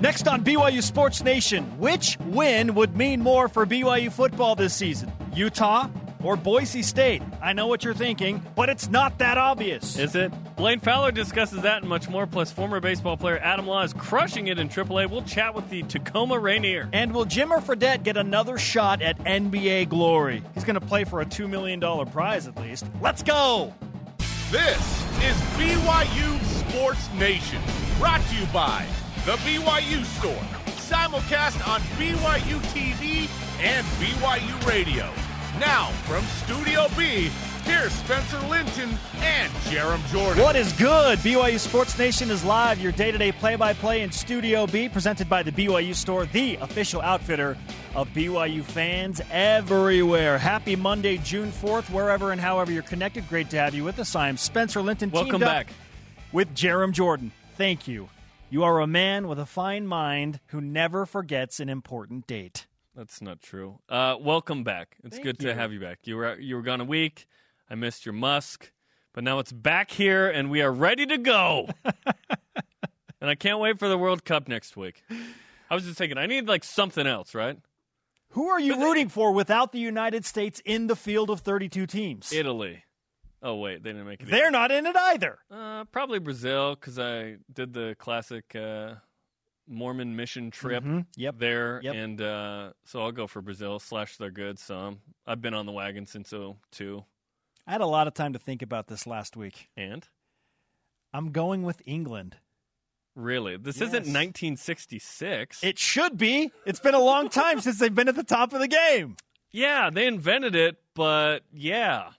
Next on BYU Sports Nation, which win would mean more for BYU football this season? Utah or Boise State? I know what you're thinking, but it's not that obvious. Is it? Blaine Fowler discusses that and much more, plus former baseball player Adam Law is crushing it in AAA. We'll chat with the Tacoma Rainier. And will Jimmer Fredette get another shot at NBA glory? He's going to play for a $2 million prize at least. Let's go! This is BYU Sports Nation, brought to you by The BYU Store, simulcast on BYU TV and BYU Radio. Now, from Studio B, here's Spencer Linton and Jarom Jordan. What is good? BYU Sports Nation is live, your day to day play by play in Studio B, presented by the BYU Store, the official outfitter of BYU fans everywhere. Happy Monday, June 4th, wherever and however you're connected. Great to have you with us. I'm Spencer Linton. Welcome back. With Jarom Jordan. Thank you. You are a man with a fine mind who never forgets an important date. That's not true. Uh, welcome back. It's Thank good you. to have you back. You were you were gone a week. I missed your musk, but now it's back here and we are ready to go. and I can't wait for the World Cup next week. I was just thinking, I need like something else, right? Who are you rooting for without the United States in the field of 32 teams? Italy. Oh wait, they didn't make it. They're not in it either. Uh, probably Brazil because I did the classic uh, Mormon mission trip Mhm. Yep. there, Yep. and uh, so I'll go for Brazil. Slash, they're good. So um, I've been on the wagon since 02. I had a lot of time to think about this last week. And I'm going with England. really, this Yes. isn't 1966. It should be. It's been a long time since they've been at the top of the game. yeah, they invented it, but yeah.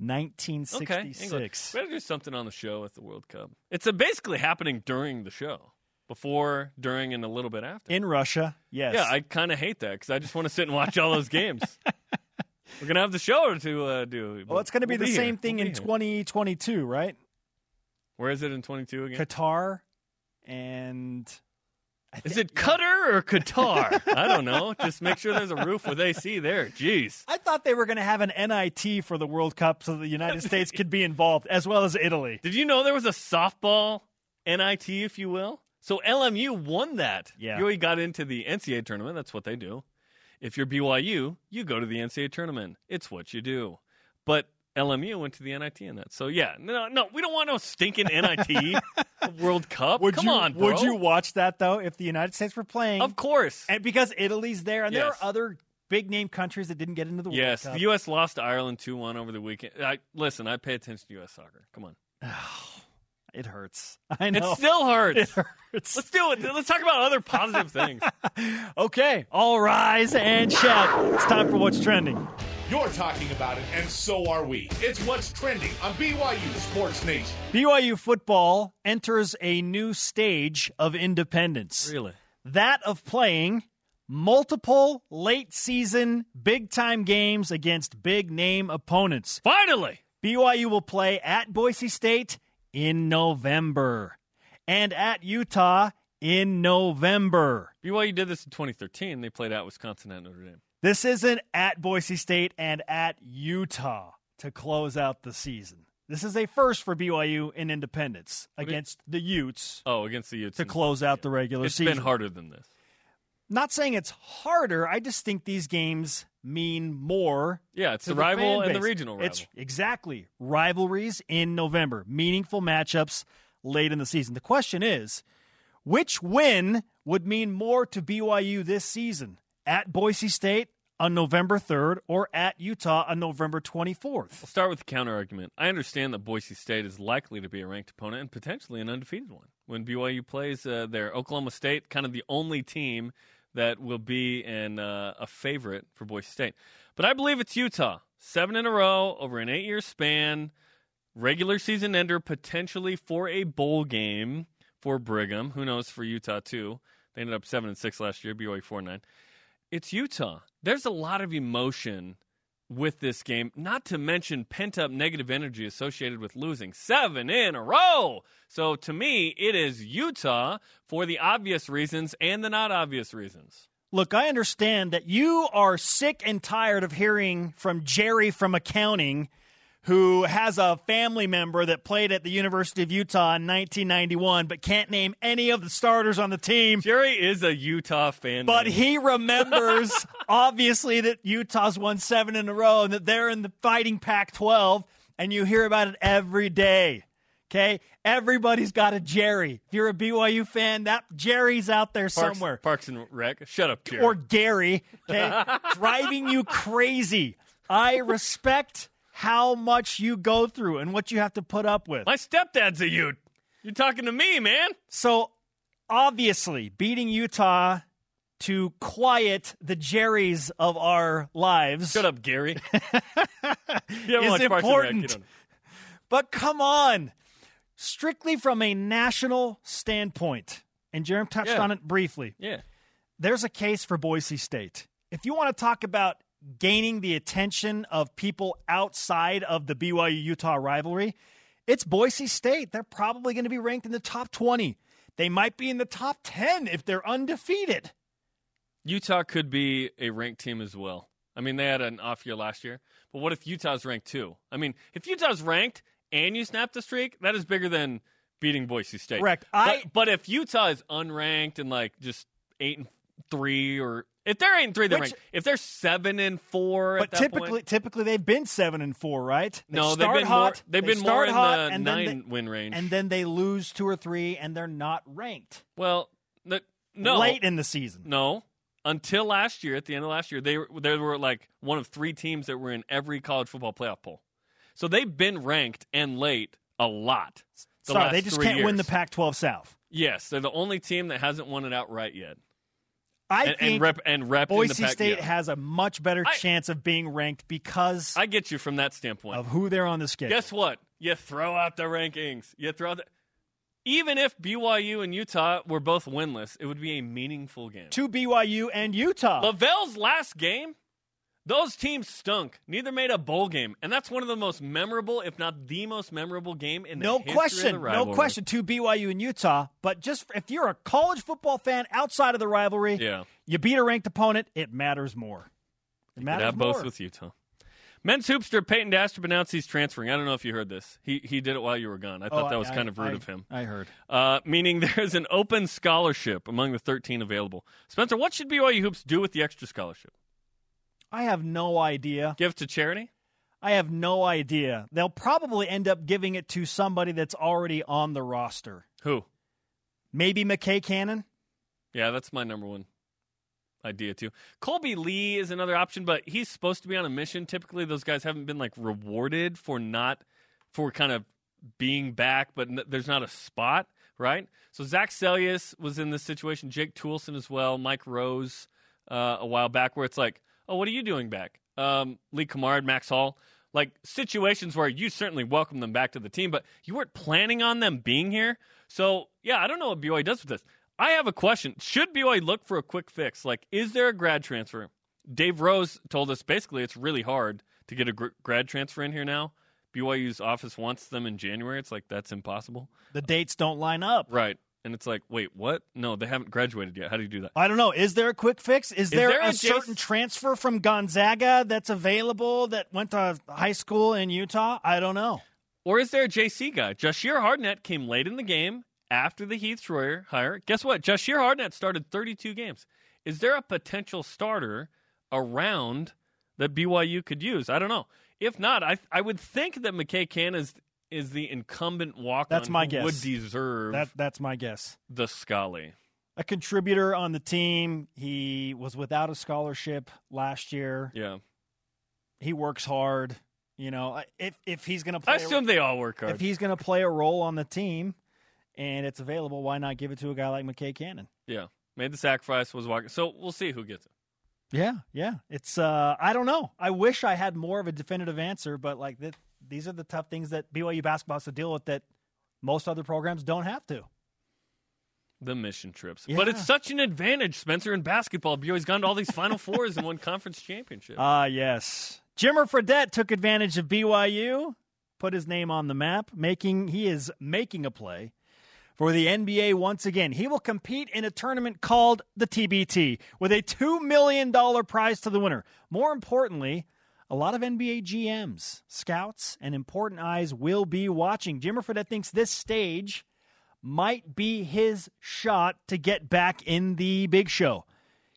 Okay, 1966. We gotta do something on the show at the World Cup. It's basically happening during the show, before, during, and a little bit after. In Russia, yes. Yeah, I kind of hate that because I just want to sit and watch all those games. We're gonna have the show to uh, do. well, it's going to be We'll the here. same thing We'll in 2022, right? Where is it in 22 again? Qatar and Is it Qatar or Qatar? I don't know. Just make sure there's a roof with AC there. Jeez. I thought they were going to have an NIT for the World Cup so the United States could be involved as well as Italy. Did you know there was a softball NIT, if you will? So LMU won that. Yeah. You already got into the NCAA tournament. That's what they do. If you're BYU, you go to the NCAA tournament. It's what you do. But LMU went to the NIT in that. So yeah, no, no, we don't want no stinking NIT World Cup. Would Come you on, bro. would you watch that though if the United States were playing? Of course. and because Italy's there and there are other big name countries that didn't get into the Yes, World Cup. Yes, the U.S. lost to Ireland two one over the weekend. I, listen, I pay attention to U.S. soccer. Come on, It hurts. I know. it still hurts. it hurts. Let's do it. Let's talk about other positive things. Okay, all rise and shout. It's time for what's trending. You're talking about it, and so are we. It's what's trending on BYU Sports Nation. BYU football enters a new stage of independence. really? That of playing multiple late season big time games against big name opponents. Finally. BYU will play at Boise State in November and at Utah in November. BYU did this in 2013. They played at Wisconsin at Notre Dame. This isn't at Boise State and at Utah to close out the season. This is a first for BYU in independence against the Utes Oh, against the Utes. to close out the regular It's season. It's been harder than this. Not saying it's harder. I just think these games mean more. Yeah, it's the the rival and the regional rival. It's exactly rivalries in November, meaningful matchups late in the season. The question is, which win would mean more to BYU this season? At Boise State on November 3rd or at Utah on November 24th? I'll start with the counter argument. I understand that Boise State is likely to be a ranked opponent and potentially an undefeated one. When BYU plays uh, their Oklahoma State, kind of the only team that will be an, uh, a favorite for Boise State. But I believe it's Utah. Seven in a row over an eight year span, regular season ender potentially for a bowl game for Brigham. Who knows for Utah, too. They ended up 7 and 6 last year, BYU 4 9. It's Utah. There's a lot of emotion with this game, not to mention pent up negative energy associated with losing seven in a row. So to me, it is Utah for the obvious reasons and the not obvious reasons. Look, I understand that you are sick and tired of hearing from Jerry from accounting who has a family member that played at the University of Utah in 1991 but can't name any of the starters on the team. Jerry is a Utah fan. But man. he remembers, obviously, that Utah's won seven in a row and that they're in the fighting Pac 12, and you hear about it every day. Okay? Everybody's got a Jerry. If you're a BYU fan, that Jerry's out there Parks, somewhere. Parks and Rec. Shut up, Jerry. Or Gary, okay? driving you crazy. I respect how much you go through and what you have to put up with. My stepdad's a Ute. You're talking to me, man. So, obviously, beating Utah to quiet the Jerrys of our lives. Shut up, Gary. Is and Rec, important. But come on, strictly from a national standpoint, and Jeremy touched Yeah. on it briefly. Yeah. There's a case for Boise State. If you want to talk about gaining the attention of people outside of the BYU Utah rivalry, it's Boise State. They're probably going to be ranked in the top 20. They might be in the top 10 if they're undefeated. Utah could be a ranked team as well. I mean, they had an off year last year, but what if Utah's ranked too? I mean, if Utah's ranked and you snap the streak, that is bigger than beating Boise State. Correct. But, I- but if Utah is unranked and like just eight and three, or if they're eight and three, they're Which- ranked. If they're seven and four, But at that typically, point, typically they've been seven and four, right? They no, they've been hot, more. They've they been more in hot, the nine they- win range. and then they lose two or three, and they're not ranked well, the, no, late in the season. No, until last year, at the end of last year, they were, they were like one of three teams that were in every college football playoff poll. So they've been ranked and late a lot. The Sorry, they just can't win the. Pac-12 South. Yes, they're the only team that hasn't won it outright yet. I And, think and rep and rep in the Boise Pac- State yeah. has a much better I- chance of being ranked because I get you from that standpoint. of who they're on the schedule. Guess what? You throw out the rankings. You throw the. Even if BYU and Utah were both winless, it would be a meaningful game. to BYU and Utah. LaVell's last game, those teams stunk. Neither made a bowl game, and that's one of the most memorable, if not the most memorable game in the no history question, of the rivalry. no question to BYU and Utah. But just if you're a college football fan outside of the rivalry, Yeah, you beat a ranked opponent, it matters more. It could matters have more. both with Utah. Men's hoopster Peyton Dastrup announced he's transferring. I don't know if you heard this. He he did it while you were gone. I thought Oh, that was I- kind of rude I- of him. I heard. Uh, meaning there's an open scholarship among the 13 available. Spencer, what should BYU hoops do with the extra scholarship? I have no idea. Give to charity? I have no idea. They'll probably end up giving it to somebody that's already on the roster. Who? Maybe McKay Cannon. Yeah, that's my number one idea too. Kolby Lee is another option, but he's supposed to be on a mission. Typically, those guys haven't been like rewarded for not for kind of being back, but n- there's not a spot, right? So Zac Seljaas was in this situation. Jake Toolson as well. Mike Rose uh, a while back, where it's like, oh, what are you doing back? Um, Lee Cummard, Max Hall. Like situations where you certainly welcome them back to the team, but you weren't planning on them being here. So yeah, I don't know what BYU does with this. I have a question. Should BYU look for a quick fix? Like, is there a grad transfer? Dave Rose told us basically it's really hard to get a gr- grad transfer in here now. BYU's office wants them in January. It's like that's impossible. The dates don't line up. Right. And it's like, wait, what? No, they haven't graduated yet. How do you do that? I don't know. Is there a quick fix? Is, there, there a, a Jason- certain transfer from Gonzaga that's available that went to high school in Utah? I don't know. Or is there a JC guy? Jahshire Hardnett came late in the game after the Heath Schroyer hire. Guess what? Jahshire Hardnett started 32 games. Is there a potential starter around that BYU could use? I don't know. If not, I I would think that McKay Can is is the incumbent walk That's my who guess. would deserve That that's my guess. the Scully. A contributor on the team. He was without a scholarship last year. Yeah. He works hard. You know, if if he's going to play, I assume they all work hard. if he's going to play a role on the team, and it's available, why not give it to a guy like McKay Cannon? yeah. Made the sacrifice, was walking. So we'll see who gets it. Yeah, yeah. It's uh I don't know. I wish I had more of a definitive answer, but like th- these are the tough things that BYU basketball has to deal with that most other programs don't have to. The mission trips. Yeah. But it's such an advantage, Spencer, in basketball. BYU's gone to all these Final Fours and won conference championships. Ah, yes. Jimmer Fredette took advantage of BYU, put his name on the map, making he is making a play for the NBA once again. He will compete in a tournament called the TBT with a $2 million prize to the winner. More importantly, a lot of NBA GMs, scouts, and important eyes will be watching. Jimmer Fredette thinks this stage might be his shot to get back in the big show.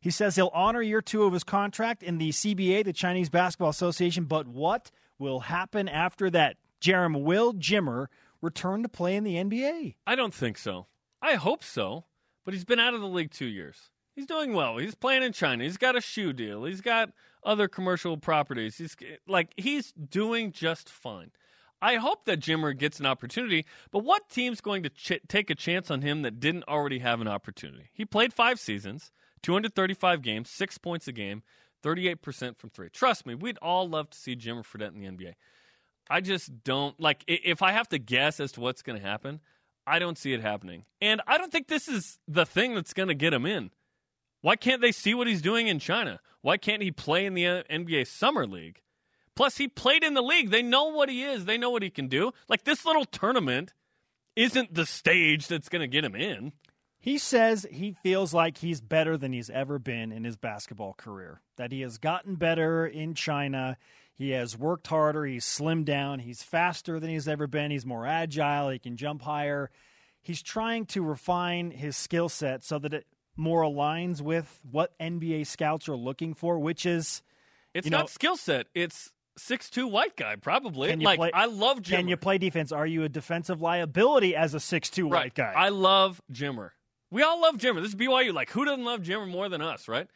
He says he'll honor year two of his contract in the CBA, the Chinese Basketball Association, but what will happen after that? Jarom will Jimmer return to play in the NBA? I don't think so. I hope so, but he's been out of the league two years. He's doing well. He's playing in China. He's got a shoe deal. He's got other commercial properties. He's like he's doing just fine. I hope that Jimmer gets an opportunity, but what team's going to ch- take a chance on him that didn't already have an opportunity? He played five seasons, 235 games, six points a game, 38% from three. Trust me, we'd all love to see Jimmer Fredette in the NBA. I just don't like if I have to guess as to what's going to happen. I don't see it happening, and I don't think this is the thing that's going to get him in. Why can't they see what he's doing in China? Why can't he play in the NBA Summer League? Plus, he played in the league. They know what he is. They know what he can do. Like this little tournament isn't the stage that's going to get him in. He says he feels like he's better than he's ever been in his basketball career. That he has gotten better in China. He has worked harder. He's slimmed down. He's faster than he's ever been. He's more agile. He can jump higher. He's trying to refine his skill set so that it more aligns with what NBA scouts are looking for, which is it's not skill set. It's six two white guy probably. Can you like play- I love Jimmer. can you play defense? Are you a defensive liability as a six two right. white guy? I love Jimmer. We all love Jimmer. This is BYU. Like who doesn't love Jimmer more than us, right?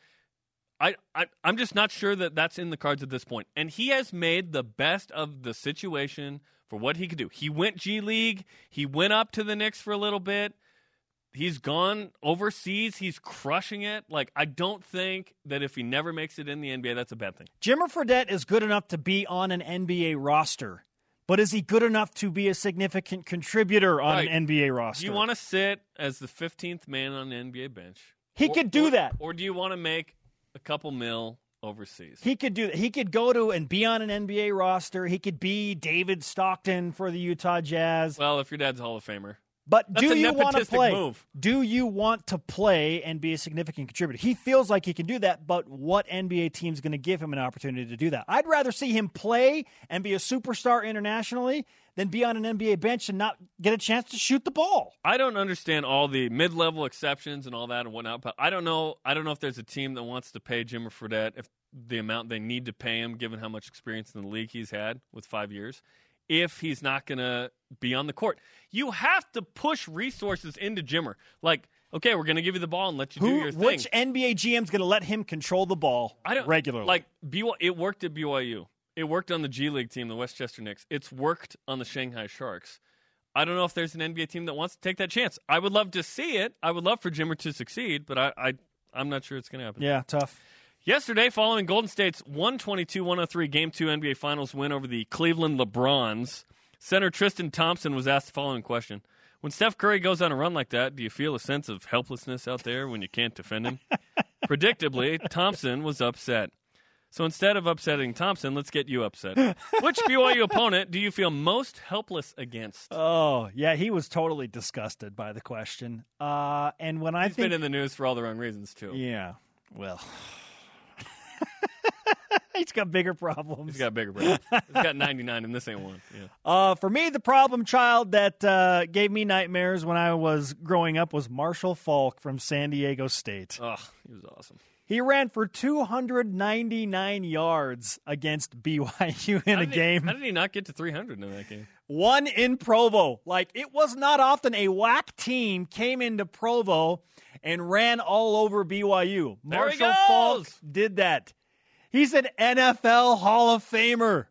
I, I I'm just not sure that that's in the cards at this point. And he has made the best of the situation for what he could do. He went G League. He went up to the Knicks for a little bit. He's gone overseas. He's crushing it. Like I don't think that if he never makes it in the NBA, that's a bad thing. Jimmer Fredette is good enough to be on an NBA roster, but is he good enough to be a significant contributor on Right. an NBA roster? Do you want to sit as the 15th man on the NBA bench? He Or- could do or- that. Or do you want to make a couple mil overseas? He could do that. He could go to and be on an NBA roster. He could be David Stockton for the Utah Jazz. well, if your dad's a Hall of Famer. But That's do you want to play? move. Do you want to play and be a significant contributor? He feels like he can do that, but what NBA team's going to give him an opportunity to do that? I'd rather see him play and be a superstar internationally than be on an NBA bench and not get a chance to shoot the ball. I don't understand all the mid-level exceptions and all that and whatnot, but I don't know. I don't know if there's a team that wants to pay Jimmer Fredette if the amount they need to pay him, given how much experience in the league he's had with five years. If he's not going to be on the court, you have to push resources into Jimmer. Like, okay, we're going to give you the ball and let you do your thing. which NBA GM's going to let him control the ball I don't regularly? Like BYU, it worked at BYU. It worked on the G League team, the Westchester Knicks. It's worked on the Shanghai Sharks. I don't know if there's an NBA team that wants to take that chance. I would love to see it. I would love for Jimmer to succeed, but I, I I'm not sure it's going to happen. yeah, tough. Yesterday, following Golden State's 122-103 Game 2 NBA Finals win over the Cleveland LeBrons, center Tristan Thompson was asked the following question. When Steph Curry goes on a run like that, do you feel a sense of helplessness out there when you can't defend him? Predictably, Thompson was upset. So instead of upsetting Thompson, let's get you upset. Which BYU opponent do you feel most helpless against? Oh, yeah, he was totally disgusted by the question. Uh, and when I He's think been in the news for all the wrong reasons, too. Yeah. Well, he's got bigger problems. He's got bigger brain. He's got 99, and this ain't one. Yeah. Uh, for me, the problem child that uh, gave me nightmares when I was growing up was Marshall Faulk from San Diego State. Oh, he was awesome. He ran for 299 yards against BYU in a he- game. how did he not get to 300 in that game? One in Provo. Like, it was not often a whack team came into Provo and ran all over BYU. Marshall Faulk did that. He's an NFL Hall of Famer.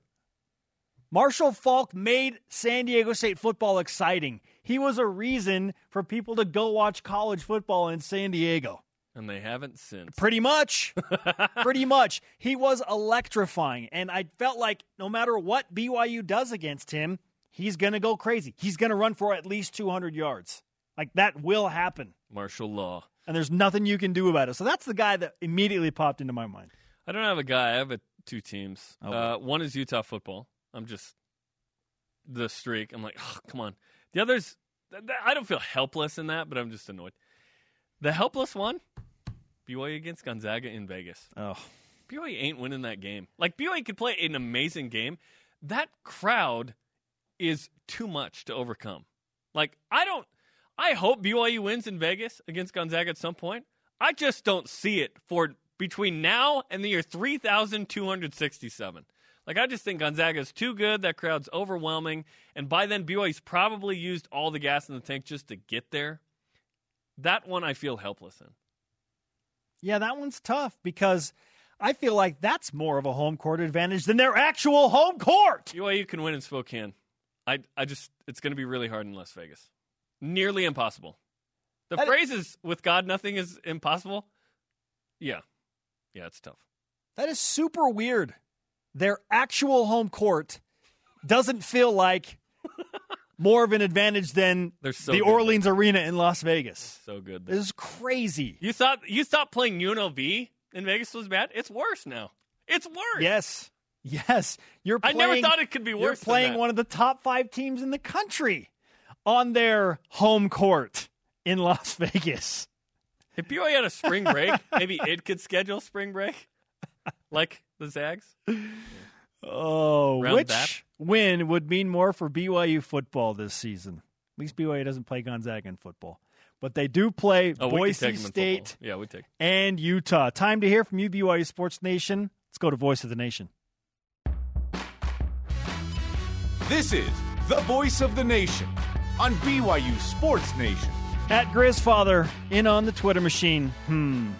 Marshall Faulk made San Diego State football exciting. He was a reason for people to go watch college football in San Diego. And they haven't since. Pretty much. Pretty much. He was electrifying. And I felt like no matter what BYU does against him, he's going to go crazy. He's going to run for at least 200 yards. Like that will happen. Martial law. And there's nothing you can do about it. So that's the guy that immediately popped into my mind. I don't have a guy. I have a, two teams. Oh. Uh, one is Utah football. I'm just the streak. I'm like, oh, come on. The others, th- th- I don't feel helpless in that, but I'm just annoyed. The helpless one, BYU against Gonzaga in Vegas. Oh. BYU ain't winning that game. Like BYU could play an amazing game. That crowd is too much to overcome. Like I don't. I hope BYU wins in Vegas against Gonzaga at some point. I just don't see it for between now and the year 3267. Like I just think Gonzaga is too good. That crowd's overwhelming, and by then BYU's probably used all the gas in the tank just to get there. That one I feel helpless in. Yeah, that one's tough because I feel like that's more of a home court advantage than their actual home court. BYU can win in Spokane. I I just it's going to be really hard in Las Vegas. Nearly impossible. The That- phrase is with God nothing is impossible. Yeah. Yeah, it's tough. That is super weird. Their actual home court doesn't feel like more of an advantage than so the. Orleans Arena in Las Vegas. So good. This is crazy. You thought you thought playing UNLV in Vegas was bad? It's worse now. It's worse. Yes. Yes. You're I playing, never thought it could be You're worse. than playing one of the top five teams in the country on their home court in Las Vegas. If BYU had a spring break, maybe it could schedule spring break, like the Zags. Oh, Round which that. win would mean more for BYU football this season? At least BYU doesn't play Gonzaga in football, but they do play Oh, Boise take them in State. Yeah, we take. and Utah. Time to hear from you, BYU Sports Nation. Let's go to Voice of the Nation. This is the voice of the nation on BYU Sports Nation. At Grizzfather, in on the Twitter machine. Hmm.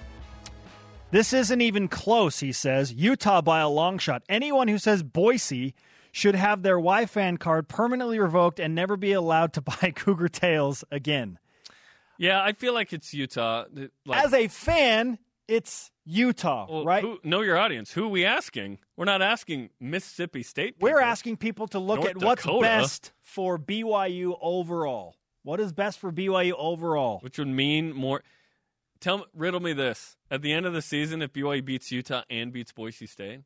This isn't even close, he says. Utah by a long shot. Anyone who says Boise should have their Y fan card permanently revoked and never be allowed to buy Cougar Tails again. Yeah, I feel like it's Utah. Like, As a fan, it's Utah, well, right? Who, know your audience. Who are we asking? We're not asking Mississippi State. We're asking people to look North at what's best for BYU overall. What is best for BYU overall? which would mean more. Tell riddle me this: at the end of the season, if BYU beats Utah and beats Boise State,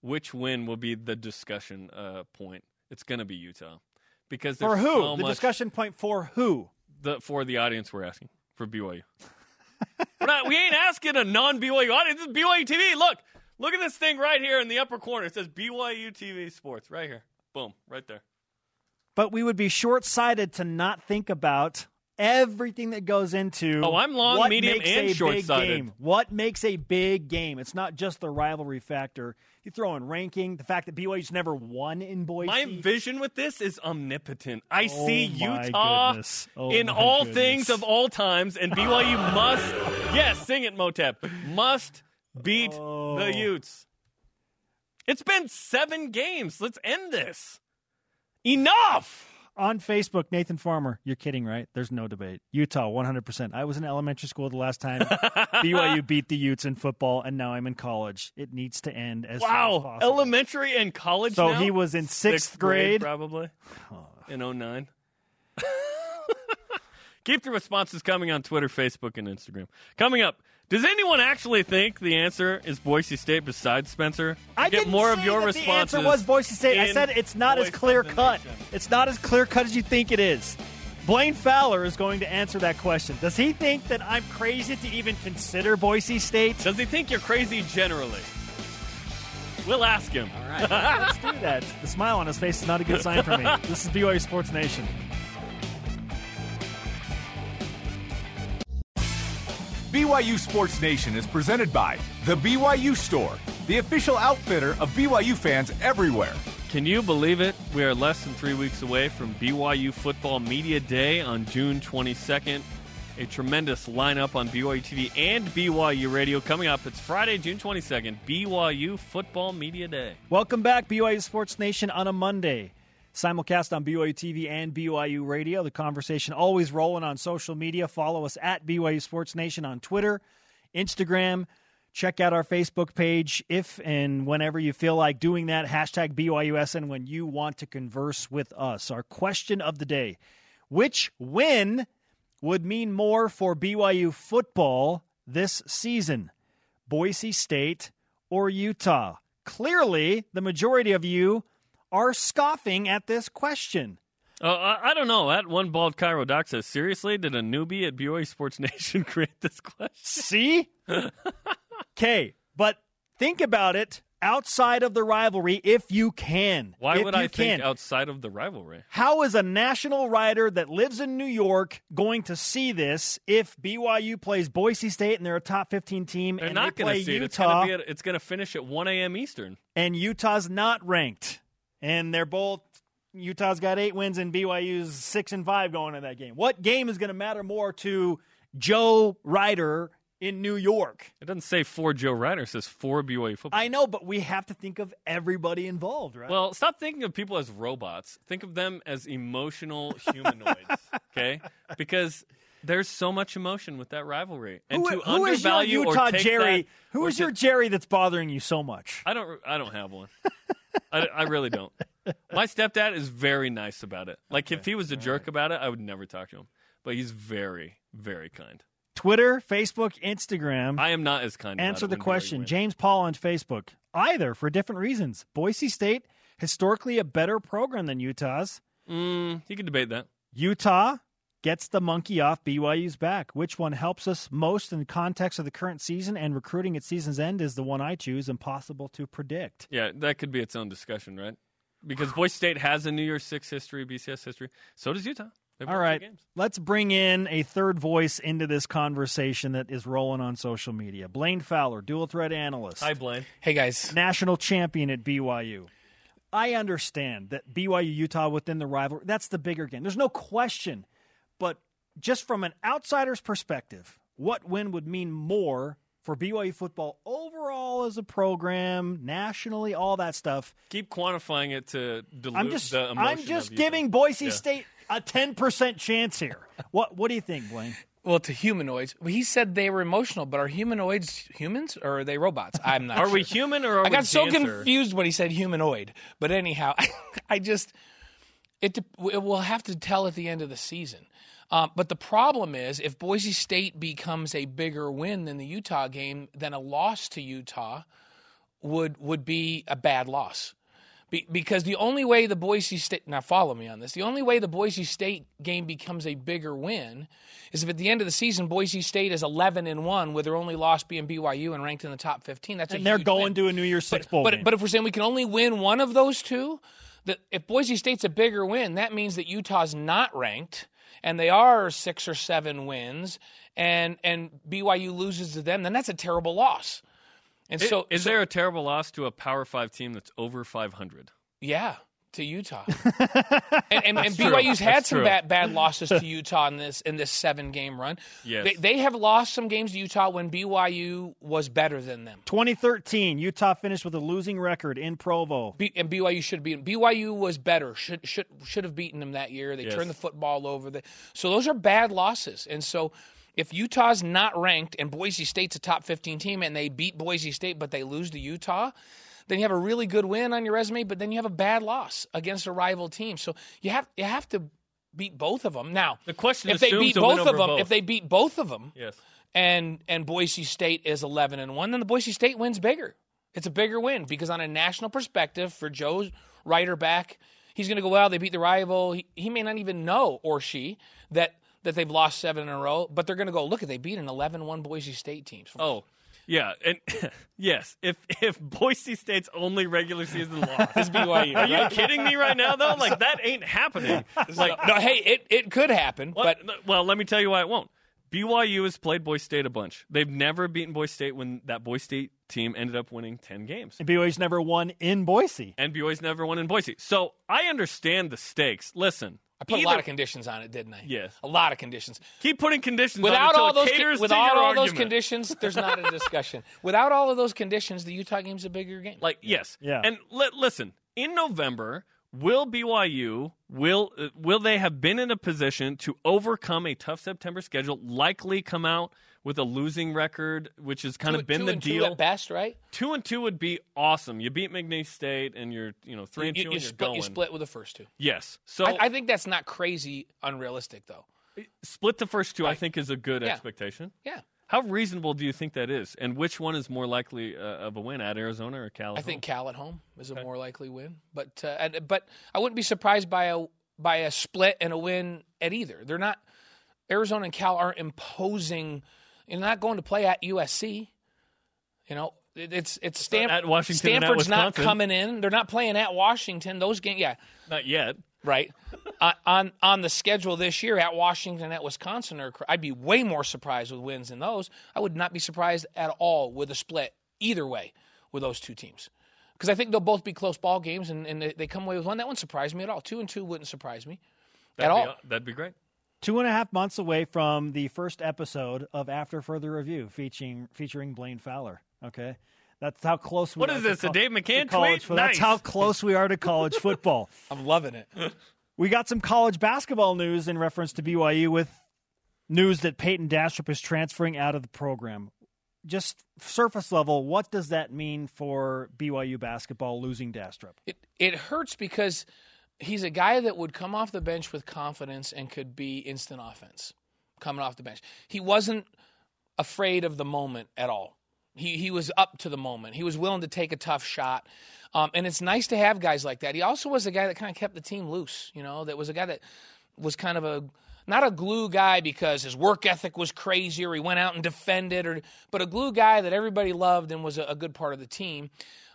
which win will be the discussion uh, point? It's going to be Utah because For who? so the discussion point for who? the for the audience we're asking for BYU. we're not. We ain't asking a non BYU audience. This BYU TV. Look, look at this thing right here in the upper corner. It says BYU TV Sports right here. Boom, right there. But we would be short sighted to not think about everything that goes into Oh, I'm long, what medium, makes and a big short-sighted. game. What makes a big game? It's not just the rivalry factor. You throw in ranking, the fact that BYU's never won in Boise. My vision with this is omnipotent. I Oh see Utah. Oh in all goodness. things of all times, and BYU must, yes, sing it, Motep, must beat Oh. the Utes. It's been seven games. Let's end this. Enough. on Facebook, Nathan Farmer, you're kidding, right? There's no debate. Utah, 100%. I was in elementary school the last time BYU beat the Utes in football, and now I'm in college. It needs to end as soon as Wow, elementary and college. So now? he was in sixth, grade. probably in 09. Keep the responses coming on Twitter, Facebook, and Instagram. Coming up, does anyone actually think the answer is Boise State besides Spencer? I Get didn't more of your that responses. The answer was Boise State. I said it's not as clear cut. It's not as clear cut as you think it is. Blaine Fowler is going to answer that question. Does he think that I'm crazy to even consider Boise State? Does he think you're crazy generally? We'll ask him. All right, let's do that. The smile on his face is not a good sign for me. This is BYU Sports Nation. BYU Sports Nation is presented by The BYU Store, the official outfitter of BYU fans everywhere. Can you believe it? We are less than three weeks away from BYU Football Media Day on June 22nd. A tremendous lineup on BYU TV and BYU Radio coming up. It's Friday, June 22nd, BYU Football Media Day. Welcome back, BYU Sports Nation on a Monday. Simulcast on BYU TV and BYU Radio. The conversation always rolling on social media. Follow us at BYU Sports Nation on Twitter, Instagram. Check out our Facebook page if and whenever you feel like doing that. Hashtag BYUSN when you want to converse with us. Our question of the day Which win would mean more for BYU football this season? Boise State or Utah? Clearly, the majority of you are scoffing at this question. Uh, I, I don't know. That one bald Cairo Doc says, seriously, did a newbie at BYU Sports Nation create this question? See? Okay, but think about it outside of the rivalry if you can. Why If would I think outside of the rivalry? How is a national writer that lives in New York going to see this if BYU plays Boise State and they're a top 15 team They're and not they going play to see it. Utah going to be. At, it's going to finish at 1 a.m. Eastern. and Utah's not ranked and they're both Utah's got 8 wins and BYU's 6 and 5 going in that game. What game is going to matter more to Joe Ryder in New York? It doesn't say for Joe Ryder. It says for BYU football. I know, but we have to think of everybody involved, right? Well, stop thinking of people as robots. Think of them as emotional humanoids, okay? Because there's so much emotion with that rivalry, and who, to who is your undervalue Utah Jerry? that- Who is to- your Jerry that's bothering you so much? I don't. I don't have one. I, I really don't. My stepdad is very nice about it. Like if he was a jerk about it, I would never talk to him. But he's very, very kind. Twitter, Facebook, Instagram. I am not as kind. Answer the question. James Paul on Facebook. Either for different reasons. Boise State, historically a better program than Utah's. Mm, you can debate that. Utah gets the monkey off BYU's back. Which one helps us most in the context of the current season and recruiting at season's end is the one I choose. Impossible to predict. Yeah, that could be its own discussion, right? Because Boise State has a New Year's Six history, BCS history. So does Utah. They've All won two right, games. let's bring in a third voice into this conversation that is rolling on social media. Blaine Fowler, dual threat analyst. Hi, Blaine. Hey guys, national champion at BYU. I understand that BYU Utah within the rivalry, that's the bigger game. There's no question. But just from an outsider's perspective, what win would mean more for BYU football overall as a program, nationally, all that stuff? Keep quantifying it to dilute I'm just the emotion I'm just Utah. giving Boise Yeah. State a 10% chance here. What what do you think, Blaine? well, to humanoids, he said they were emotional, but are humanoids humans or are they robots? I'm not. Are sure. we human or are I we got so dancer? confused when he said humanoid, but anyhow, I just it de- we'll have to tell at the end of the season. Um, but the problem is, if Boise State becomes a bigger win than the Utah game, then a loss to Utah would would be a bad loss. Be, because the only way the Boise State now follow me on this, the only way the Boise State game becomes a bigger win is if at the end of the season Boise State is 11 and one with their only loss being BYU and ranked in the top 15. That's a And they're going win. to a New Year's Six bowl But but if we're saying we can only win one of those two, that if Boise State's a bigger win, that means that Utah's not ranked and they are six or seven wins, and and BYU loses to them, then that's a terrible loss. And I- so is so- there a terrible loss to a Power Five team that's over 500? yeah to Utah, and, and, and true. BYU's had That's some bad bad losses to Utah in this in this seven game run. Yes. They, they have lost some games to Utah when BYU was better than them. 2013, Utah finished with a losing record in Provo. B- and BYU should be BYU was better. Should should should have beaten them that year. They Yes. turned the football over. The, so those are bad losses. And so if Utah's not ranked and Boise State's a top 15 team and they beat Boise State but they lose to Utah, then you have a really good win on your resume, but then you have a bad loss against a rival team. So you have you have to beat both of them. Now, The question if they beat both of them, both. if they beat both of them, Yes. and and Boise State is 11 and 1, then the Boise State wins bigger. It's a bigger win because on a national perspective for Joe's writer back, he's going to go, well, they beat the rival. He, he may not even know or she that that they've lost 7 in a row, but they're going to go, look, at they beat an 11-1 Boise State team. Oh, yeah, and yes, if if Boise State's only regular season loss is BYU. Are you kidding me right now though? Like that ain't happening. Like no, hey, it, it could happen, What? but well, let me tell you why it won't. BYU has played Boise State a bunch. They've never beaten Boise State when that Boise State team ended up winning 10 games. And BYU's never won in Boise. And BYU's never won in Boise. So I understand the stakes. Listen, I put a lot of conditions on it, didn't I? Yes. A lot of conditions. keep putting conditions on it Without all it those caters to without your all those conditions, there's not a discussion. Without all of those conditions, the Utah game's a bigger game. Like yes, Yeah. And li- listen, in November, will BYU will uh, will they have been in a position to overcome a tough September schedule? Likely come out with a losing record, which has kind Two- of been two the and two deal. at best, right? Two and two would be awesome. You beat McNeese State, and you're you know three and you, two, you and you're split, going. you split with the first two. Yes, so I, I think that's not crazy unrealistic, though. split the first two. I think is a good Yeah. expectation. Yeah, How reasonable do you think that is? And which one is more likely uh, of a win at Arizona or Cal? I think Cal at home is a more likely win, but uh, and, but I wouldn't be surprised by a by a split and a win at either. They're not Arizona and Cal aren't imposing. You're not going to play at USC. You know, It- It's it's Stanford. at Washington and at Stanford's not coming in. They're not playing at Washington. Those games, yeah, Not yet. right. on, uh, on on the schedule this year at Washington at Wisconsin, are, I'd be way more surprised with wins than those. I would not be surprised at all with a split either way with those two teams. Because I think they'll both be close ball games, and, and they, they come away with one. That wouldn't surprise me at all. Two and two wouldn't surprise me That'd at be, all. That'd be great. Two and a half months away from the first episode of After Further Review, featuring featuring Blaine Fowler. Okay, that's how close we What are. is to this, a col- Dave to McCann college tweet? football. That's how close we are to college football. I'm loving it. We got some college basketball news in reference to BYU with news that Peyton Dastrup is transferring out of the program. Just surface level, what does that mean for BYU basketball losing Dastrup? It it hurts because he's a guy that would come off the bench with confidence and could be instant offense coming off the bench. He wasn't afraid of the moment at all. He he was up to the moment. He was willing to take a tough shot. Um, and it's nice to have guys like that. He also was a guy that kind of kept the team loose, you know, that was a guy that was kind of a not a glue guy because his work ethic was crazy or he went out and defended or but a glue guy that everybody loved and was a, a good part of the team.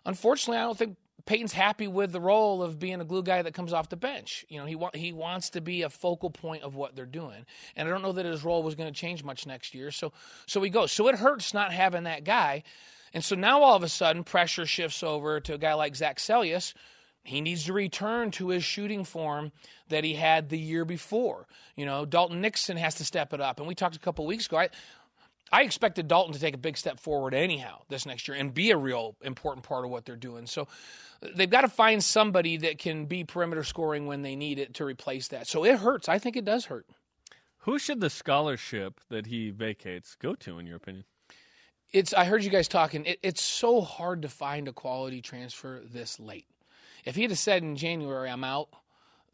Unfortunately, I don't think Peyton's happy with the role of being a glue guy that comes off the bench. You know, he wa- he wants to be a focal point of what they're doing, and I don't know that his role was going to change much next year. So so he goes. So it hurts not having that guy, and so now all of a sudden pressure shifts over to a guy like Zac Seljaas. He needs to return to his shooting form that he had the year before. You know, Dalton Nixon has to step it up, and we talked a couple weeks ago. I, I expected Dalton to take a big step forward anyhow this next year and be a real important part of what they're doing. So uh, they've got to find somebody that can be perimeter scoring when they need it to replace that. So it hurts. I think it does hurt. Who should the scholarship that he vacates go to, in your opinion? It's I heard you guys talking. It, it's so hard to find a quality transfer this late. If he had said in January I'm out,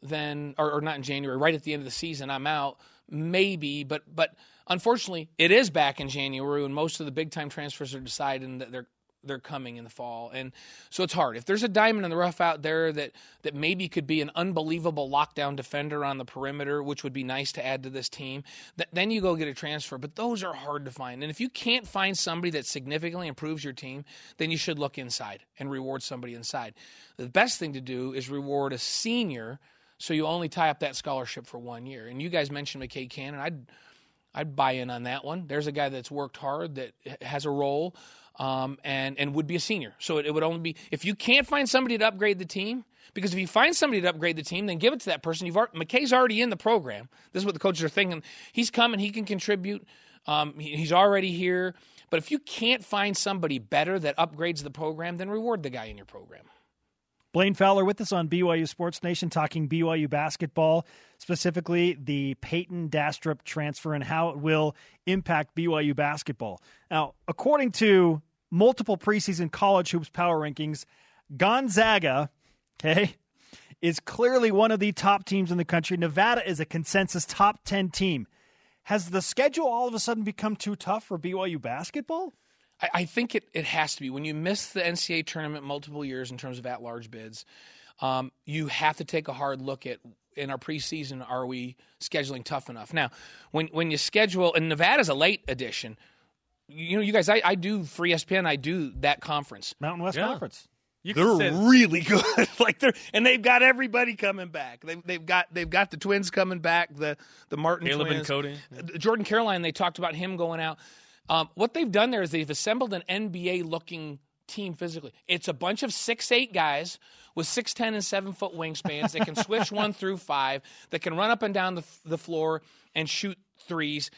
then or, or not in January, right at the end of the season I'm out, maybe. But but unfortunately, it is back in January when most of the big time transfers are deciding that they're they're coming in the fall, and so it's hard. If there's a diamond in the rough out there that that maybe could be an unbelievable lockdown defender on the perimeter, which would be nice to add to this team, th- then you go get a transfer. But those are hard to find, and if you can't find somebody that significantly improves your team, then you should look inside and reward somebody inside. The best thing to do is reward a senior, so you only tie up that scholarship for one year. And you guys mentioned McKay Cannon. I'd I'd buy in on that one. There's a guy that's worked hard that has a role um, and and would be a senior. So it, it would only be if you can't find somebody to upgrade the team. Because if you find somebody to upgrade the team, then give it to that person. You've already, McKay's already in the program. This is what the coaches are thinking. He's coming. He can contribute. Um, he- he's already here. But if you can't find somebody better that upgrades the program, then reward the guy in your program. Blaine Fowler with us on BYU Sports Nation talking BYU basketball, specifically the Peyton Dastrup transfer and how it will impact BYU basketball. Now, according to multiple preseason college hoops power rankings, Gonzaga, okay, is clearly one of the top teams in the country. Nevada is a consensus top 10 team. Has the schedule all of a sudden become too tough for BYU basketball? I, I think it, it has to be. When you miss the NCAA tournament multiple years in terms of at large bids, um, you have to take a hard look at in our preseason, are we scheduling tough enough? Now, when when you schedule, and Nevada's a late edition, you know, you guys, I, I do free ESPN, I do that conference. Mountain West Yeah. Conference. You They're say, really good. like they're and they've got everybody coming back. They've, they've got they've got the twins coming back. The the Martin Caleb and. Cody. Jordan Caroline. They talked about him going out. Um, what they've done there is they've assembled an NBA looking team physically. It's a bunch of six eight guys with six ten and seven foot wingspans that can switch one through five, that can run up and down the the floor and shoot threes,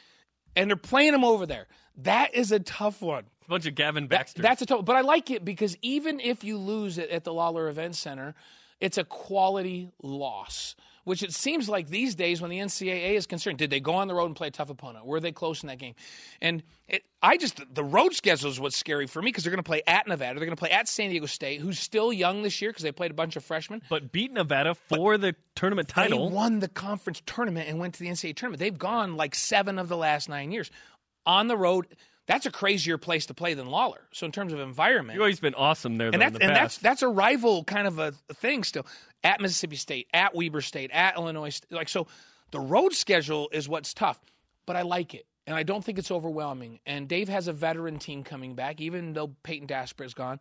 and they're playing them over there. That is a tough one. a bunch of Gavin That- Baxter. that's a total. But I like it because even if you lose it at the Lawlor Event Center, it's a quality loss. Which it seems like these days, when the NCAA is concerned, did they go on the road and play a tough opponent? Were they close in that game? And it, I just the road schedule is what's scary for me because they're going to play at Nevada, they're going to play at San Diego State, who's still young this year because they played a bunch of freshmen. but beat Nevada for the tournament title. They won the conference tournament and went to the NCAA tournament. They've gone like seven of the last nine years on the road. That's a crazier place to play than Lawlor. So in terms of environment, You've always been awesome there, though, and that's the and that's that's a rival kind of a, a thing still at Mississippi State, at Weber State, at Illinois. State. Like so, the road schedule is what's tough, but I like it. and I don't think it's overwhelming. And Dave has a veteran team coming back, even though Peyton Dastrup is gone.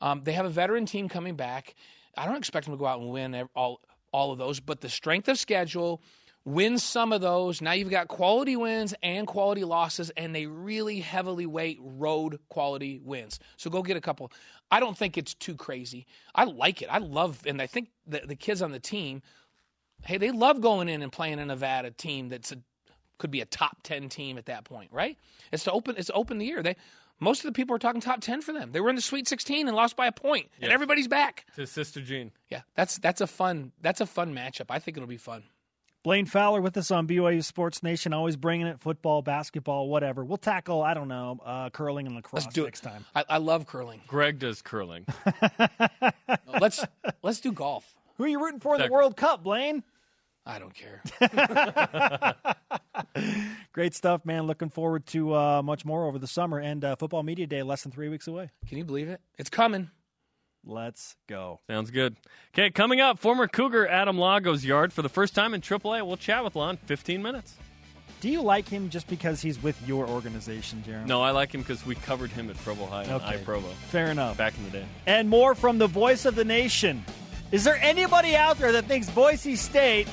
Um, they have a veteran team coming back. I don't expect them to go out and win all all of those, but the strength of schedule win some of those. Now you've got quality wins and quality losses, and they really heavily weight road quality wins. So go get a couple. I don't think it's too crazy. I like it. I love, and I think the, the kids on the team, hey, they love going in and playing a Nevada team that's a, could be a top ten team at that point, right? It's to open. It's open the year. They most of the people are talking top 10 for them. They were in the Sweet 16 and lost by a point, and Yes. everybody's back. To Sister Jean. Yeah, that's that's a fun that's a fun matchup. I think it'll be fun. Blaine Fowler with us on BYU Sports Nation, always bringing it football, basketball, whatever. We'll tackle, I don't know, uh, curling and lacrosse Let's do next it. time. I, I love curling. Greg does curling. let's let's do golf. Who are you rooting for in the Second. World Cup, Blaine? I don't care. Great stuff, man. Looking forward to uh, much more over the summer and uh, Football Media Day less than three weeks away. Can you believe it? It's coming. Let's go. Sounds good. Okay, coming up, former Cougar Adam Law goes yard for the first time in AAA. We'll chat with Law in 15 minutes. Do you like him just because he's with your organization, Jeremy? No, I like him because we covered him at Provo High and Okay. iProvo Fair enough. back in the day. And more from the voice of the nation. Is there anybody out there that thinks Boise State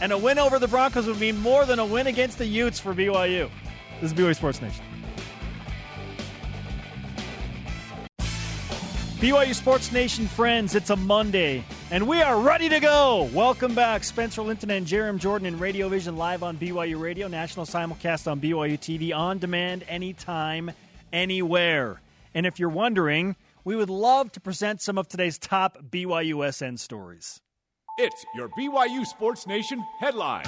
and a win over the Broncos would mean more than a win against the Utes for BYU? This is BYU Sports Nation. BYU Sports Nation friends, it's a Monday, and we are ready to go. Welcome back, Spencer Linton and Jarom Jordan in Radio Vision live on BYU Radio, national simulcast on BYU TV, on demand, anytime, anywhere. And if you're wondering, we would love to present some of today's top BYUSN stories. It's your BYU Sports Nation headline.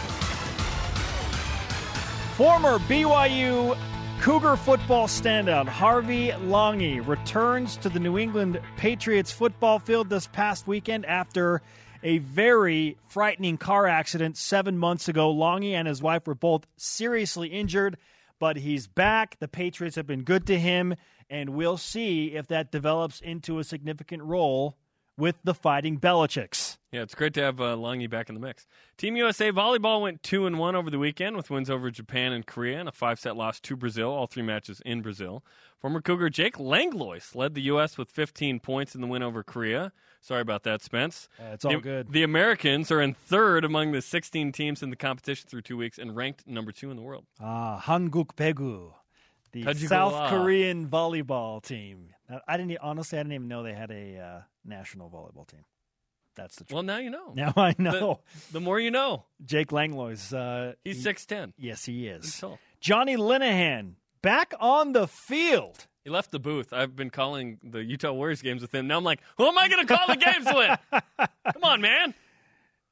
Former BYU Cougar football standout Harvey Langi returns to the New England Patriots football field this past weekend after a very frightening car accident seven months ago. Langi and his wife were both seriously injured, but he's back. The Patriots have been good to him, and we'll see if that develops into a significant role with the Fighting Belichicks. Yeah, it's great to have uh, Langi back in the mix. Team USA volleyball went two and one over the weekend with wins over Japan and Korea and a five set loss to Brazil. All three matches in Brazil. Former Cougar Jake Langlois led the U.S. with 15 points in the win over Korea. Sorry about that, Spence. Uh, it's all the, good. The Americans are in third among the 16 teams in the competition through two weeks and ranked number two in the world. Ah, Hanguk Pegu, the. South Korean volleyball team. I didn't honestly. I didn't even know they had a uh, national volleyball team. That's the truth. Well, now you know. now I know. the more you know. Jake Langlois. Uh, He's he- 6'10. Yes, he is. Johnny Linehan back on the field. He left the booth. I've been calling the Utah Warriors games with him. Now I'm like, who am I going to call the games with? Come on, man.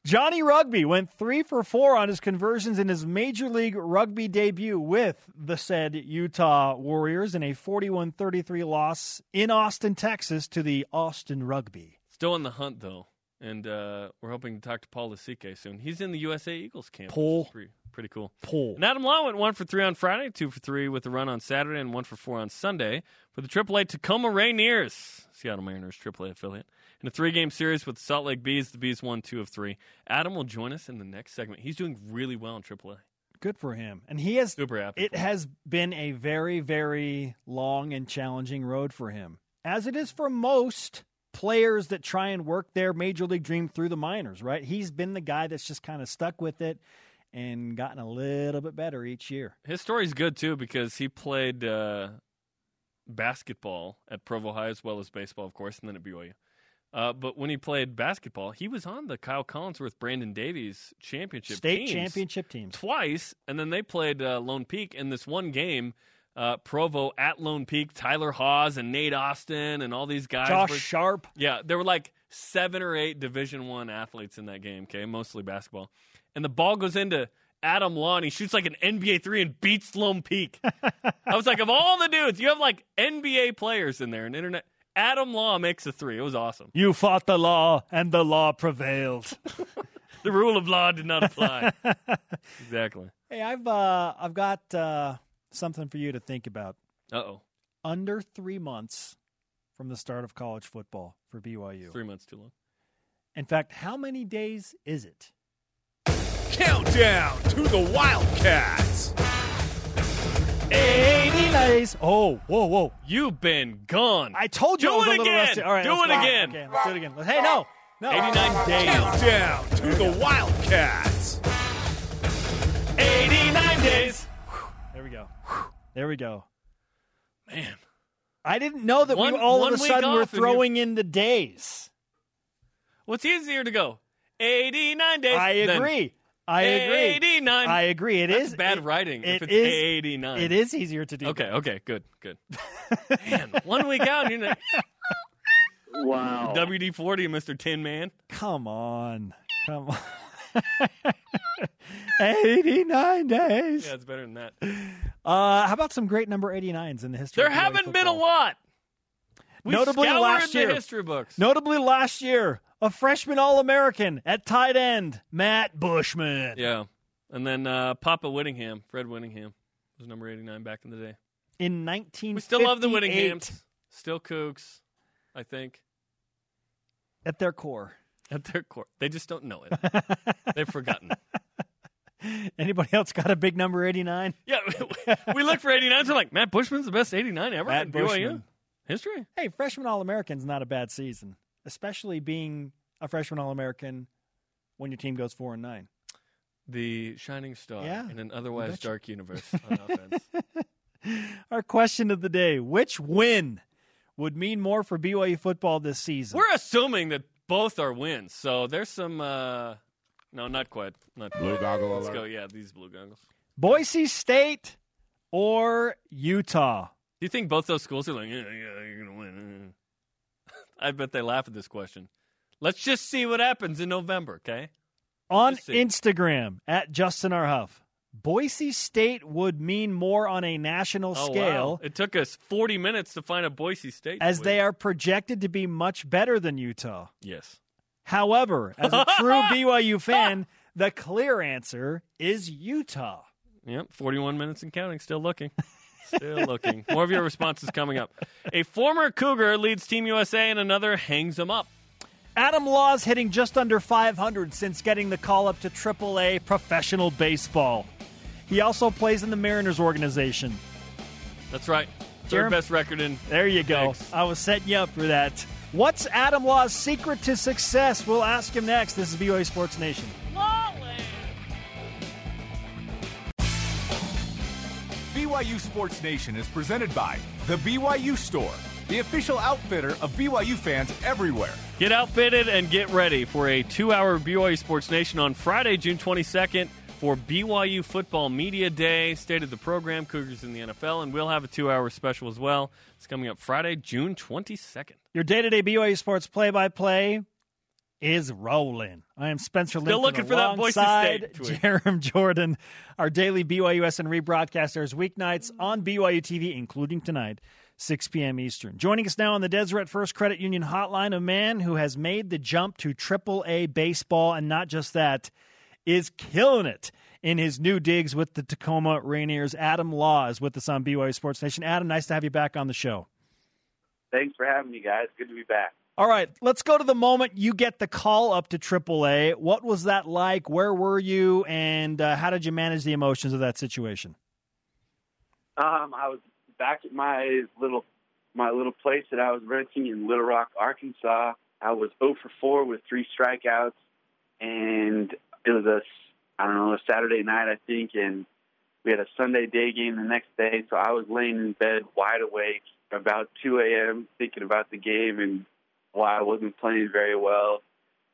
Johnny Rugby went three for four on his conversions in his Major League Rugby debut with the said Utah Warriors in a 41 33 loss in Austin, Texas to the Austin Rugby. Still in the hunt though, and uh, we're hoping to talk to Paul Lasike soon. He's in the USA Eagles camp. Paul. Pretty, pretty cool. Pull. And Adam Law went one for three on Friday, two for three with a run on Saturday, and one for four on Sunday for the AAA Tacoma Rainiers, Seattle Mariners AAA affiliate. In a three-game series with the Salt Lake Bees, the Bees won two of three. Adam will join us in the next segment. He's doing really well in AAA. Good for him. And he has Super happy. it for him. has been a very, very long and challenging road for him, as it is for most players that try and work their major league dream through the minors, right? He's been the guy that's just kind of stuck with it and gotten a little bit better each year. His story's good too because he played uh, basketball at Provo High as well as baseball, of course, and then at BYU. Uh, but when he played basketball, he was on the Kyle Collinsworth, Brandon Davies championship team. State teams championship teams. twice, and then they played uh, Lone Peak in this one game. Uh, Provo at Lone Peak, Tyler Haws and Nate Austin and all these guys. Josh were- Sharp. yeah, there were like seven or eight Division One athletes in that game. Okay, mostly basketball, and the ball goes into Adam Law, and he shoots like an NBA three and beats Lone Peak. I was like, of all the dudes, you have like NBA players in there, and internet. Adam Law makes a three. It was awesome. You fought the law, and the law prevailed. The rule of law did not apply. exactly. hey, I've uh, I've got uh, something for you to think about. Uh oh, Under three months from the start of college football for BYU. three months too long. In fact, how many days is it? Countdown to the Wildcats. 80 days. Oh, whoa, whoa. You've been gone. I told you Do I was it a little again. rusty. All right, Do it go. again. Okay, let's do it again. Hey, no. No. 89 days. Countdown to the Wildcats. 89 days. There we go. There we go. Man. I didn't know that One- we all of a sudden were off throwing in the days. What's easier to go? 89 days. I agree. I agree. 89. I agree. It That's is bad it- writing if it's is- 89. It is easier to do. Okay, that. okay, good, good. Man, one week out, you're like, Wow. WD 40, Mr. Tin Man. Come on. Come on. 89 days. Yeah, it's better than that. Uh, how about some great number 89s in the history There haven't been a lot. We Notably last the year. history books. Notably last year, a freshman All American at tight end, Matt Bushman. Yeah. And then uh, Papa Whittingham, Fred Whittingham, was number 89 back in the day. In 19, We still love the Whittinghams. Still Cougs, I think, At their core. at their core. They just don't know it. They've forgotten. Anybody else got a big number 89? Yeah, we look for 89s. We're like, Matt Bushman's the best 89 ever Matt in BYU history. Hey, freshman All American's not a bad season, especially being a freshman All American when your team goes 4 and 9. The shining star Yeah, in an otherwise dark universe on offense. Our question of the day Which win would mean more for BYU football this season? We're assuming that both are wins, so there's some. Uh, no, not quite. Not quite. Blue goggle Let's alert. go. Yeah, these blue goggles. Boise State or Utah? Do you think both those schools are like, yeah, yeah, you're gonna win? I bet they laugh at this question. Let's just see what happens in November, okay? On Instagram at Justin R. Huff, Boise State would mean more on a national Oh, scale wow. It took us 40 minutes to find a Boise State. as win. they are projected to be much better than Utah. Yes. However, as a true BYU fan, the clear answer is Utah. Yep. 41 minutes and counting. Still looking. Still looking. More of your responses coming up. A former Cougar leads Team USA and another hangs him up. Adam Law's hitting just under 500 since getting the call up to AAA professional baseball. He also plays in the Mariners organization. That's right. Third Jarom- best record in. There you go. Thanks. I was setting you up for that. What's Adam Law's secret to success? We'll ask him next. This is BYU Sports Nation. BYU Sports Nation is presented by The BYU Store, the official outfitter of BYU fans everywhere. Get outfitted and get ready for a two hour BYU Sports Nation on Friday, June 22nd for BYU Football Media Day. State of the program, Cougars in the NFL, and we'll have a two hour special as well. It's coming up Friday, June 22nd. Your day to day BYU Sports play by play is rolling. I am Spencer Still Linton looking for that Boise State tweet. Jarom Jordan. Our daily BYUSN rebroadcasters weeknights on BYU TV, including tonight, 6 p.m. Eastern. Joining us now on the Deseret First Credit Union hotline, a man who has made the jump to AAA baseball, and not just that, is killing it in his new digs with the Tacoma Rainiers. Adam Law is with us on BYU Sports Nation. Adam, nice to have you back on the show. Thanks for having me, guys. Good to be back. All right, let's go to the moment you get the call up to AAA. What was that like? Where were you, and uh, how did you manage the emotions of that situation? Um, I was back at my little my little place that I was renting in Little Rock, Arkansas. I was 0 for 4 with three strikeouts, and it was a I don't know a Saturday night I think, and we had a Sunday day game the next day. So I was laying in bed wide awake about 2 a.m. thinking about the game and why I wasn't playing very well,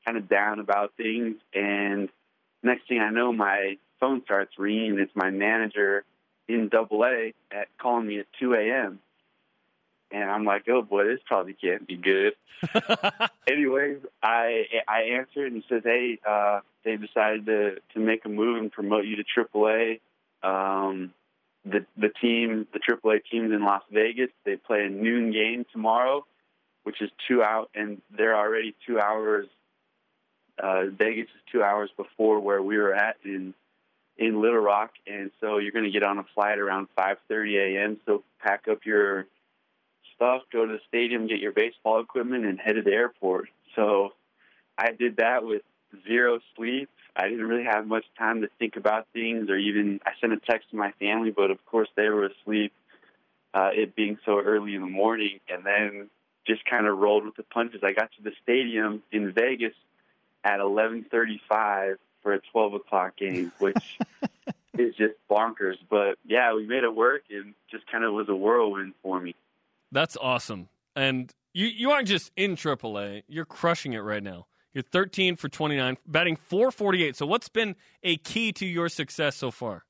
kind of down about things. And next thing I know, my phone starts ringing. It's my manager in Double A at calling me at 2 a.m. And I'm like, oh boy, this probably can't be good. Anyways, I I answered and says, hey, uh, they decided to to make a move and promote you to AAA. Um, the the team, the AAA team's in Las Vegas. They play a noon game tomorrow, which is two out, and they're already two hours. Uh, Vegas is two hours before where we were at in in Little Rock, and so you're going to get on a flight around 5:30 a.m. So pack up your stuff, go to the stadium, get your baseball equipment, and head to the airport. So I did that with zero sleep. I didn't really have much time to think about things, or even I sent a text to my family, but of course they were asleep. Uh, it being so early in the morning, and then just kind of rolled with the punches. I got to the stadium in Vegas at 11:35 for a 12 o'clock game, which is just bonkers. But yeah, we made it work, and just kind of was a whirlwind for me. That's awesome. And you you aren't just in AAA; you're crushing it right now. You're 13 for 29, batting 448. So, what's been a key to your success so far?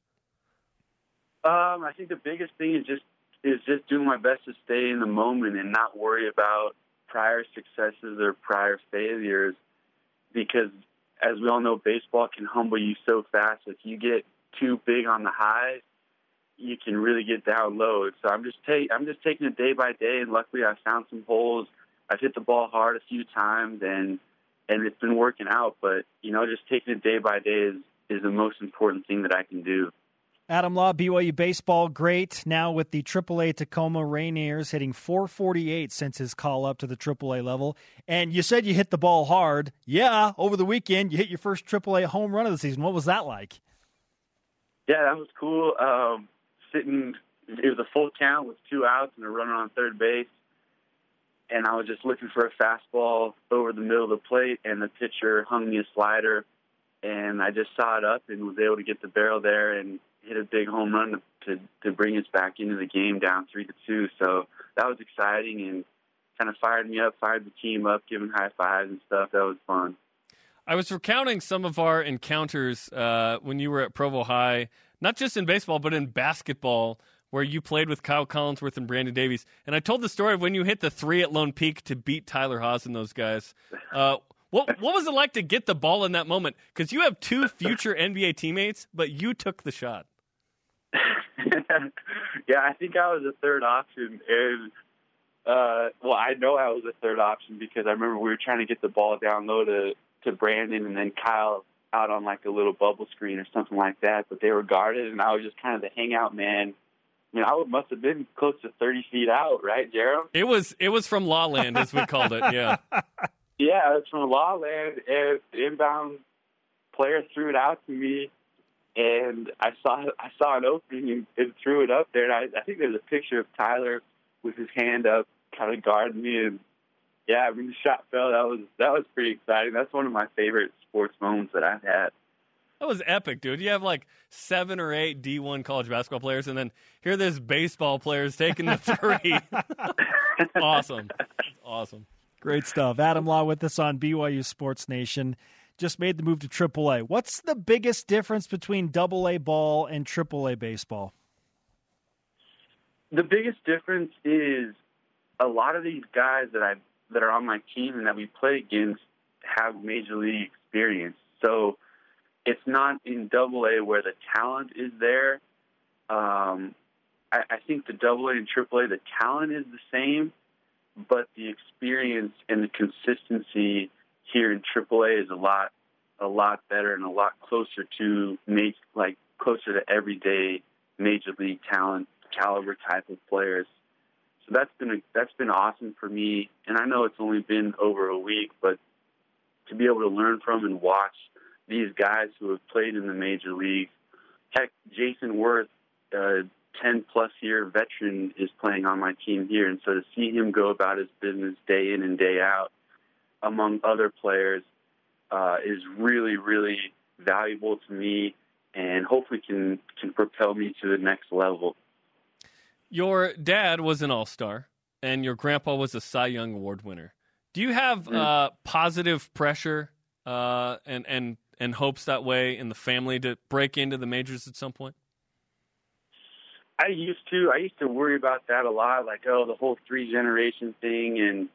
Um, I think the biggest thing is just is just doing my best to stay in the moment and not worry about prior successes or prior failures, because as we all know, baseball can humble you so fast. If you get too big on the highs, you can really get down low. So I'm just take I'm just taking it day by day, and luckily I found some holes. I've hit the ball hard a few times, and and it's been working out. But you know, just taking it day by day is is the most important thing that I can do. Adam Law, BYU baseball great. Now with the AAA Tacoma Rainiers hitting 448 since his call up to the AAA level. And you said you hit the ball hard. Yeah, over the weekend you hit your first AAA home run of the season. What was that like? Yeah, that was cool. Um, sitting, it was a full count with two outs and a runner on third base and I was just looking for a fastball over the middle of the plate, and the pitcher hung me a slider, and I just saw it up and was able to get the barrel there and hit a big home run to to bring us back into the game down three to two. So that was exciting and kind of fired me up, fired the team up, giving high fives and stuff. That was fun. I was recounting some of our encounters uh, when you were at Provo High, not just in baseball but in basketball where you played with Kyle Collinsworth and Brandon Davies. And I told the story of when you hit the three at Lone Peak to beat Tyler Haws and those guys. Uh, what what was it like to get the ball in that moment? Because you have two future NBA teammates, but you took the shot. yeah, I think I was a third option, and uh, well, I know I was a third option because I remember we were trying to get the ball down low to to Brandon, and then Kyle out on like a little bubble screen or something like that. But they were guarded, and I was just kind of the hangout man I mean, I must have been close to thirty feet out, right, Jeremy? It was it was from Law Land, as we called it. Yeah. yeah, it's from Law Land, and the inbound player threw it out to me, and I saw I saw an opening and, and threw it up there. And I, I think there's a picture of Tyler with his hand up, kind of guarding me, and yeah, I mean the shot fell. That was that was pretty exciting. That's one of my favorite sports moments that I've had. That was epic, dude. You have like seven or eight D1 college basketball players, and then here this baseball players taking the three. awesome. Awesome. Great stuff. Adam Law with us on BYU Sports Nation. Just made the move to AAA. What's the biggest difference between AA ball and AAA baseball? The biggest difference is a lot of these guys that I that are on my team and that we play against have major league experience. So it's not in Double A where the talent is there. Um, I, I think the Double A and Triple A, the talent is the same, but the experience and the consistency here in Triple A is a lot, a lot better and a lot closer to major, like closer to everyday major league talent caliber type of players. So that's been a, that's been awesome for me. And I know it's only been over a week, but to be able to learn from and watch these guys who have played in the major leagues. Heck, Jayson Werth, a 10 plus year veteran, is playing on my team here. And so to see him go about his business day in and day out among other players uh, is really, really valuable to me and hopefully can, can propel me to the next level. Your dad was an all star, and your grandpa was a Cy Young Award winner. Do you have mm. uh, positive pressure uh, and and and hopes that way in the family to break into the majors at some point? I used to. I used to worry about that a lot, like oh, the whole three generation thing and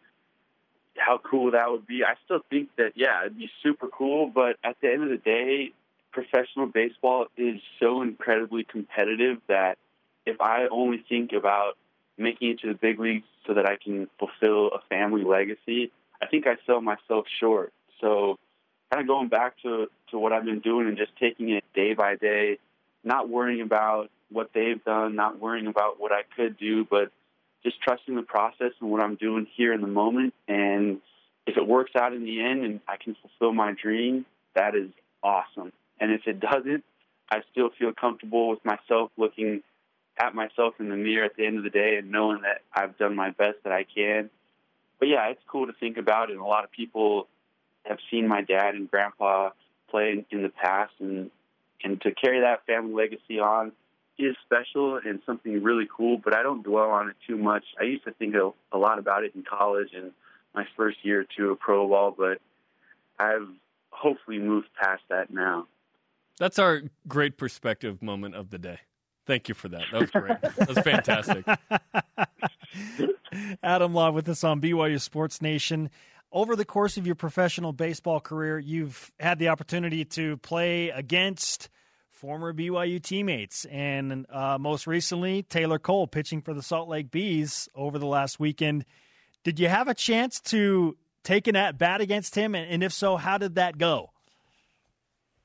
how cool that would be. I still think that yeah, it'd be super cool, but at the end of the day, professional baseball is so incredibly competitive that if I only think about making it to the big leagues so that I can fulfill a family legacy, I think I sell myself short. So kind of going back to to what I've been doing and just taking it day by day, not worrying about what they've done, not worrying about what I could do, but just trusting the process and what I'm doing here in the moment. And if it works out in the end and I can fulfill my dream, that is awesome. And if it doesn't, I still feel comfortable with myself looking at myself in the mirror at the end of the day and knowing that I've done my best that I can. But yeah, it's cool to think about, and a lot of people have seen my dad and grandpa play in the past, and and to carry that family legacy on is special and something really cool. But I don't dwell on it too much. I used to think a, a lot about it in college and my first year or two of pro ball, but I've hopefully moved past that now. That's our great perspective moment of the day. Thank you for that. That was great. that was fantastic. Adam Law with us on BYU Sports Nation. Over the course of your professional baseball career, you've had the opportunity to play against former BYU teammates, and uh, most recently, Taylor Cole pitching for the Salt Lake Bees over the last weekend. Did you have a chance to take an at bat against him? And if so, how did that go?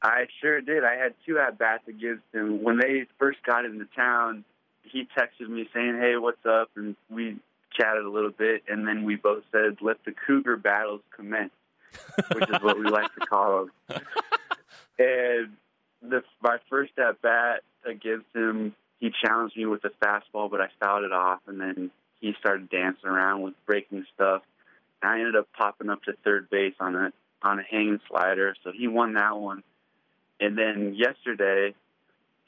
I sure did. I had two at bats against him. When they first got into town, he texted me saying, Hey, what's up? And we chatted a little bit. And then we both said, Let the Cougar battles commence, which is what we like to call them. and the, my first at bat against him, he challenged me with a fastball, but I fouled it off. And then he started dancing around with breaking stuff. I ended up popping up to third base on a on a hanging slider, so he won that one. And then yesterday,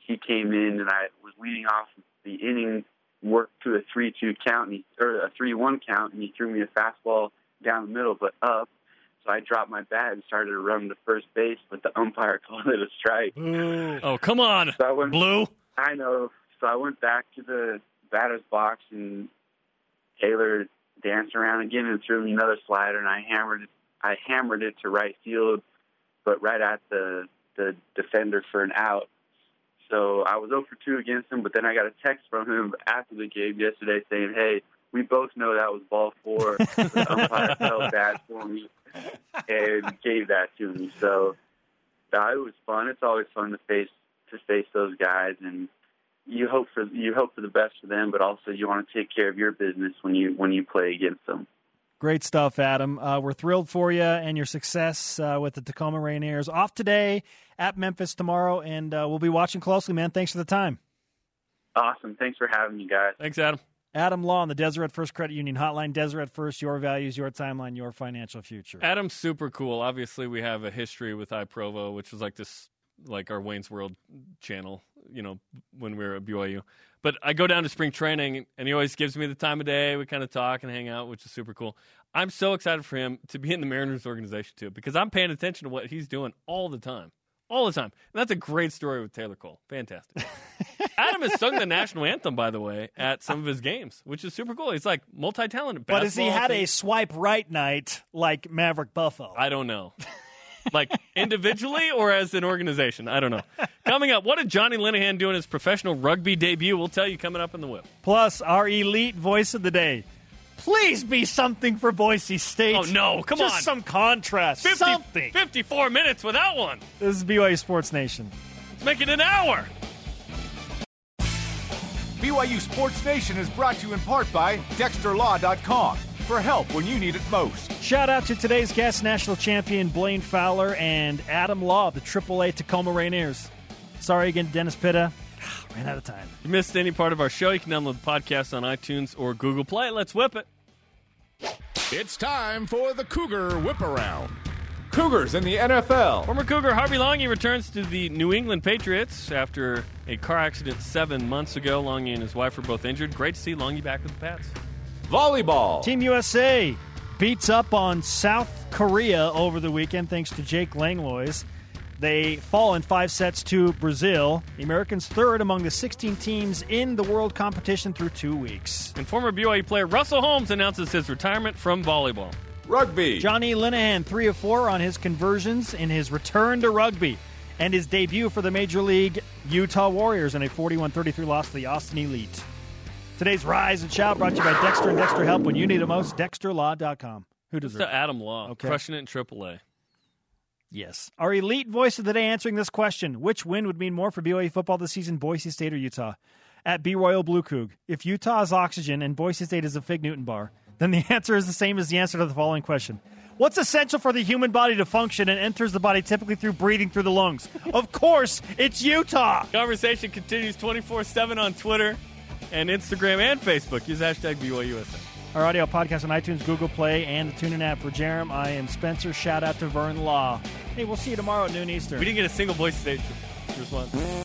he came in and I was leading off the inning, worked to a three-two count, and he, or a three-one count, and he threw me a fastball down the middle, but up. So I dropped my bat and started to run to first base, but the umpire called it a strike. Ooh. Oh, come on, so I went, Blue. I know. So I went back to the batter's box, and Taylor danced around again and threw me another slider, and I hammered it. I hammered it to right field, but right at the the defender for an out. So I was 0 for 2 against him, but then I got a text from him after the game yesterday saying, "Hey, we both know that was ball four. the umpire felt bad for me and gave that to me." So uh, it was fun. It's always fun to face to face those guys, and you hope for you hope for the best for them, but also you want to take care of your business when you when you play against them. Great stuff, Adam. Uh, we're thrilled for you and your success uh, with the Tacoma Rainiers. Off today at Memphis tomorrow, and uh, we'll be watching closely, man. Thanks for the time. Awesome. Thanks for having me, guys. Thanks, Adam. Adam Law on the Deseret First Credit Union Hotline. Deseret First, your values, your timeline, your financial future. Adam's super cool. Obviously, we have a history with iProvo, which was like this, like our Wayne's World channel, you know, when we were at BYU. But I go down to spring training, and he always gives me the time of day. We kind of talk and hang out, which is super cool. I'm so excited for him to be in the Mariners organization, too, because I'm paying attention to what he's doing all the time. All the time. And that's a great story with Taylor Cole. Fantastic. Adam has sung the national anthem, by the way, at some of his games, which is super cool. He's like multi talented. But has he had a swipe right night like Maverick Buffo? I don't know. Like individually or as an organization? I don't know. Coming up, what did Johnny Linehan do in his professional rugby debut? We'll tell you coming up in the whip. Plus, our elite voice of the day. Please be something for Boise State. Oh, no. Come Just on. some contrast. 50, something. 54 minutes without one. This is BYU Sports Nation. Let's make it an hour. BYU Sports Nation is brought to you in part by DexterLaw.com for help when you need it most. Shout out to today's guest, national champion Blaine Fowler and Adam Law of the AAA Tacoma Rainiers. Sorry again, Dennis Pitta. Ran out of time. If you missed any part of our show, you can download the podcast on iTunes or Google Play. Let's whip it. It's time for the Cougar Whip Around. Cougars in the NFL. Former Cougar Harvey Langi returns to the New England Patriots after a car accident seven months ago. Langi and his wife were both injured. Great to see Langi back with the Pats. Volleyball. Team USA beats up on South Korea over the weekend thanks to Jake Langlois. They fall in five sets to Brazil. The Americans third among the 16 teams in the world competition through two weeks. And former BYU player Russell Holmes announces his retirement from volleyball. Rugby. Johnny Linehan, three of four on his conversions in his return to rugby and his debut for the Major League Utah Warriors in a 41 33 loss to the Austin Elite. Today's Rise and Shout brought to you by Dexter and Dexter Help when you need it most. DexterLaw.com. Who deserves to Adam Law, Okay. crushing it in AAA. Yes. Our elite voice of the day answering this question Which win would mean more for BYU football this season, Boise State or Utah? At B Royal Blue Coug. If Utah is oxygen and Boise State is a Fig Newton bar, then the answer is the same as the answer to the following question What's essential for the human body to function and enters the body typically through breathing through the lungs? of course, it's Utah. Conversation continues 24 7 on Twitter and Instagram and Facebook. Use hashtag BYUSN. Our audio podcast on iTunes, Google Play, and the TuneIn app. For Jarom, I am Spencer. Shout out to Vern Law. Hey, we'll see you tomorrow at noon Eastern. We didn't get a single Boise State response.